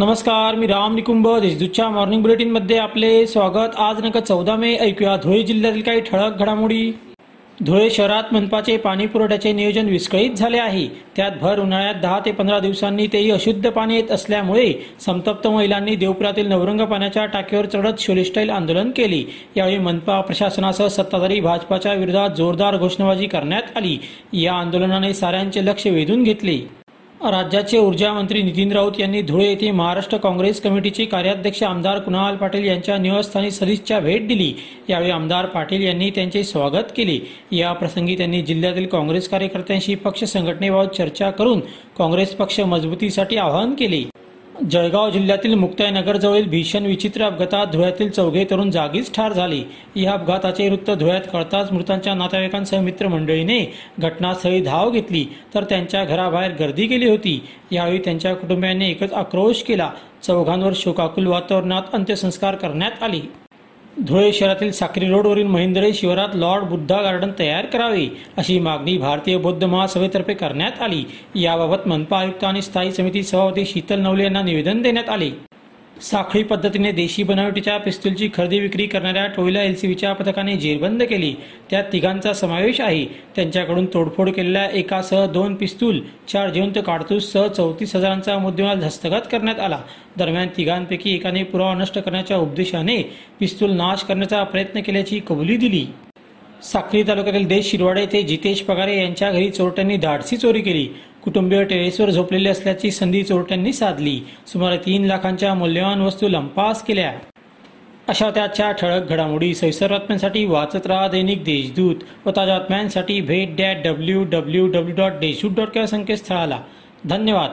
नमस्कार मी राम निकुंभ देशदूतच्या मॉर्निंग बुलेटिनमध्ये आपले स्वागत. आज नका चौदा मे ऐकूया धुळे जिल्ह्यातील काही ठळक घडामोडी. धुळे शहरात मनपाचे पाणी पुरवठ्याचे नियोजन विस्कळीत झाले आहे. त्यात भर उन्हाळ्यात दहा ते पंधरा दिवसांनी तेही अशुद्ध पाणी येत असल्यामुळे संतप्त महिलांनी देवपुरातील नवरंग पाण्याच्या टाकीवर चढत शोलेस्टाईल आंदोलन केले. यावेळी मनपा प्रशासनासह सत्ताधारी भाजपाच्या विरोधात जोरदार घोषणाबाजी करण्यात आली. या आंदोलनाने साऱ्यांचे लक्ष वेधून घेतले. राज्याचे ऊर्जा मंत्री नितीन राऊत यांनी धुळे येथे महाराष्ट्र काँग्रेस कमिटीचे कार्याध्यक्ष आमदार कुणाल पाटील यांच्या निवासस्थानी सदिच्छा भेट दिली. यावेळी आमदार पाटील यांनी त्यांचे स्वागत केले. या प्रसंगी त्यांनी जिल्ह्यातील काँग्रेस कार्यकर्त्यांशी पक्ष संघटनेबाबत चर्चा करून काँग्रेस पक्ष मजबूतीसाठी आवाहन केले. जळगाव जिल्ह्यातील मुक्ताईनगरजवळील भीषण विचित्र अपघातात धुळ्यातील चौघे तरुण जागीच ठार झाले. या अपघाताचे वृत्त धुळ्यात कळताच मृतांच्या नातेवाईकांसह मित्रमंडळीने घटनास्थळी धाव घेतली तर त्यांच्या घराबाहेर गर्दी केली होती. यावेळी त्यांच्या कुटुंबियांनी एकच आक्रोश केला. चौघांवर शोकाकुल वातावरणात अंत्यसंस्कार करण्यात आले. धुळे शहरातील साक्री रोडवरील महेंद्रे शिवारात लॉर्ड बुद्धा गार्डन तयार करावे अशी मागणी भारतीय बौद्ध महासभेतर्फे करण्यात आली. याबाबत मनपा आयुक्त आणि स्थायी समिती सभापती शीतल नवले यांना निवेदन देण्यात आले. साखळी पद्धतीने देशी बनावटीच्या पिस्तूलची खरेदी विक्री करणाऱ्या टोयला एलसीबीच्या पथकाने जेरबंद केली. त्यात तिघांचा समावेश आहे. त्यांच्याकडून तोडफोड केलेल्या एकासह दोन पिस्तूल चार जिवंत काडतूससह चौतीस हजारांचा मुद्देमाल हस्तगत करण्यात आला. दरम्यान तिघांपैकी एकाने पुरावा नष्ट करण्याच्या उद्देशाने पिस्तूल नाश करण्याचा प्रयत्न केल्याची कबुली दिली. साक्री तालुक्यातील देश शिरवाडे येथे जितेश पगारे यांच्या घरी चोरट्यांनी धाडसी चोरी केली. कुटुंबीय टेरेसवर झोपलेले असल्याची संधी चोरट्यांनी साधली. सुमारे तीन लाखांच्या मूल्यवान वस्तू लंपास केल्या. अशा त्याच्या ठळक घडामोडी. सैसर बातम्यांसाठी वाचत राहा दैनिक देशदूत व ताज्या बातम्यांसाठी भेट that W W W dot Deshdoot dot संकेतस्थळाला. धन्यवाद.